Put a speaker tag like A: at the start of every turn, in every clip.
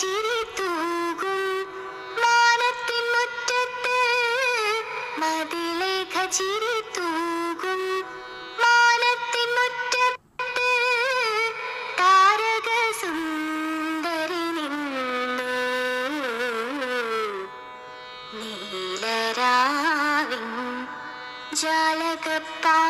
A: ചിരി തൂകും. മാനത്തിൻ മുറ്റത്ത് മതിലേഖ ചിരി തൂകും. മാനത്തിൻ മുറ്റത്ത് താരക സുന്ദരി നീലരാവിൻ ജാലകപ്പാ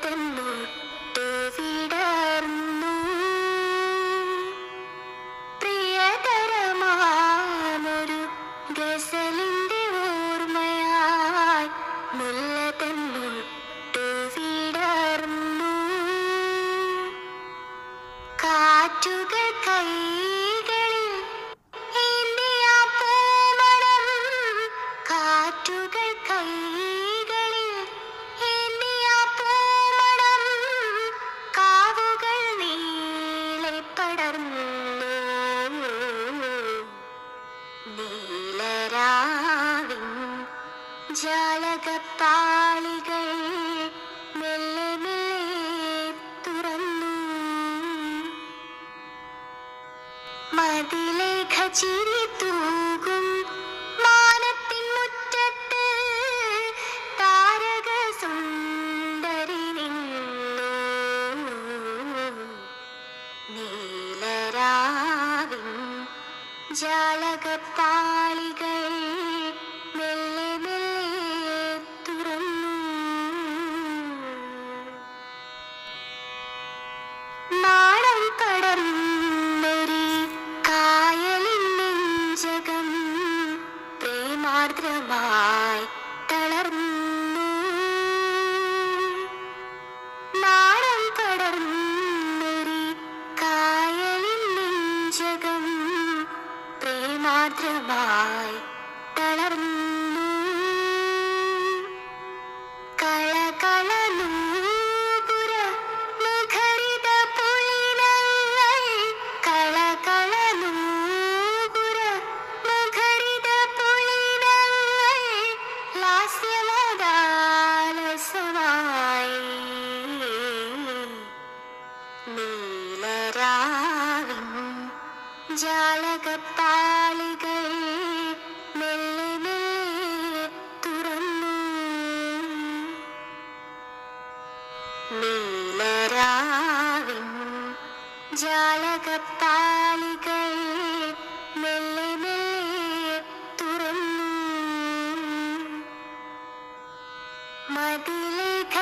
A: てもっとずら माँ दिले खचीरी तू। Mother, why?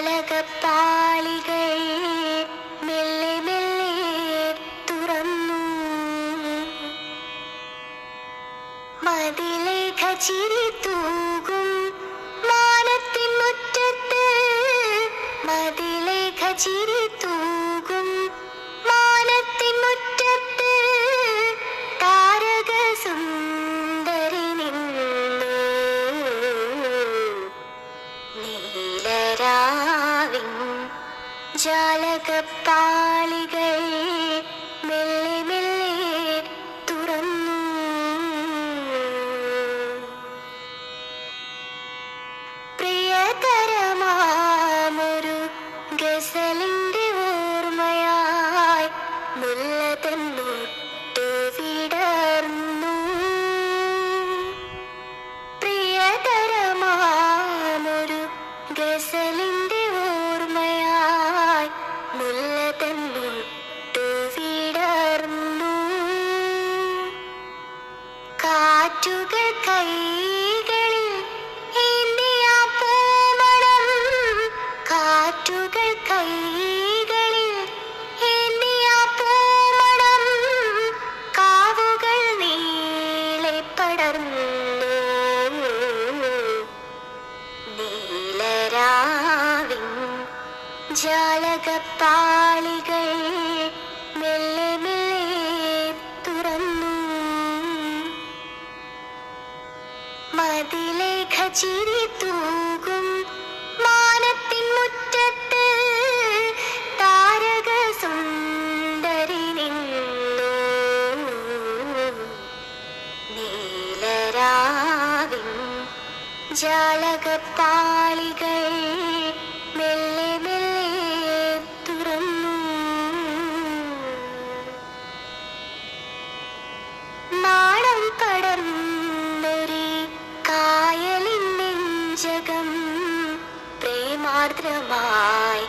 A: I മലകൾ പടർന്നു നീലരാവിൻ ജാലകപ്പാളികൾ മെല്ലെ മെല്ലെ തുറന്നു. മതിലേഖ ചിരി ജാലകപ്പാളികൾ മെല്ലെ മെല്ലെ തുറന്നു. നാണം പടർന്നൊരു കായലിൻ നെഞ്ചകം പ്രേമാർദ്രമായി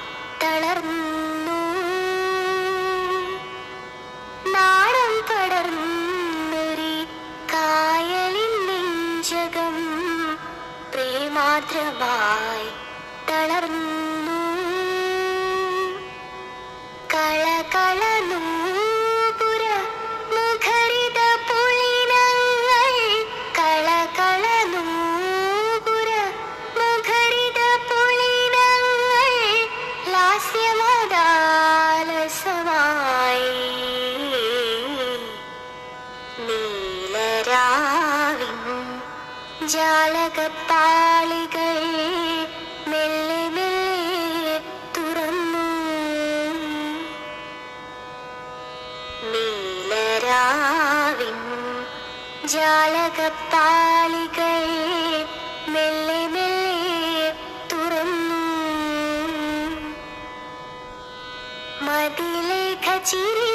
A: ജാലകപ്പാളികൾ മെല്ലെ മെല്ലെ തുറന്നു. മതിലേഖ ചിരി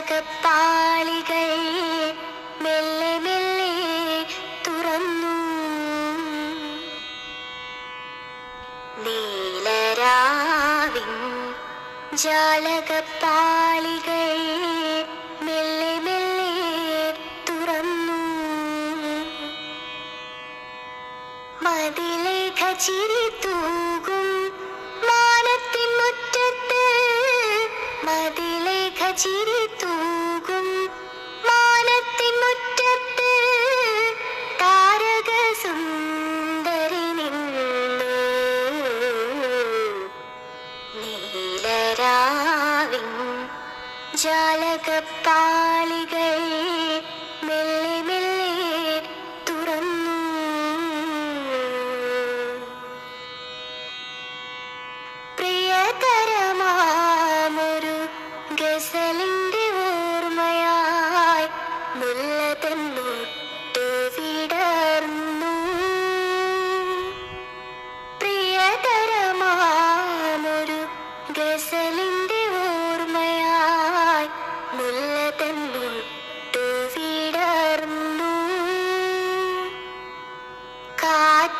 A: ജാലകപ്പാളികൾ മെല്ലെ മെല്ലെ തുറന്നു. നീലരാവിൻ ജാലകപ്പാളികൾ മെല്ലെ മെല്ലെ തുറന്നു. മതിലേഖ ചിരി തൂകും മാനത്തിൻ മുറ്റത്ത് മതിലേഖ ചിരി ജാലകപ്പാളികൾ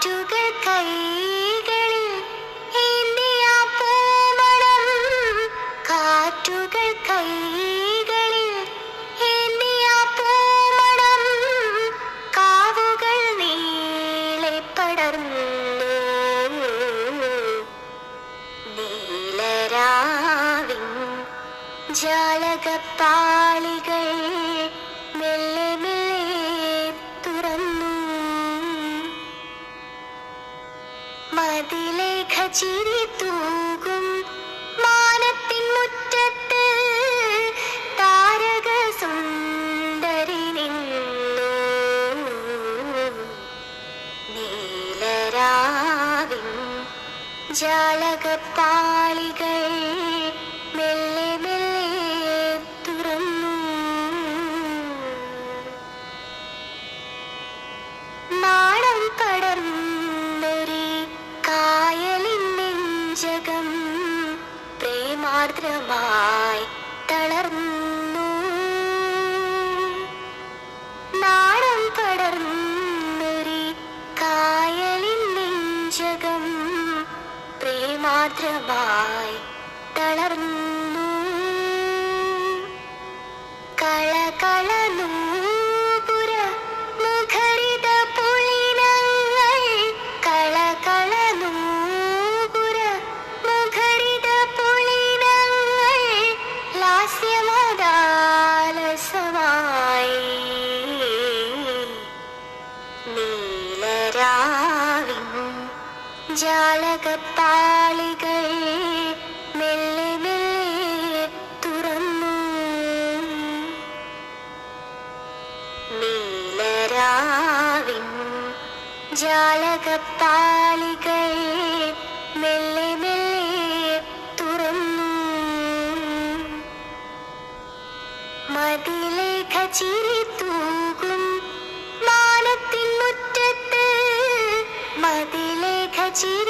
A: കാറ്റുകൾ കൈകളിൽ ജാലകപ്പാളികൾ മെല്ലെ ചിരി മാനത്തിൻ മുറ്റത്ത് താരക സുന്ദരി നിന്നു Krishna ജാലകപ്പാളികൾ മെല്ലെ മെല്ലെ തുറന്നു. മതിലേഖ ചിരി തൂകും മാനത്തിൻ മുറ്റത്ത്. മതിലേഖ ചിരി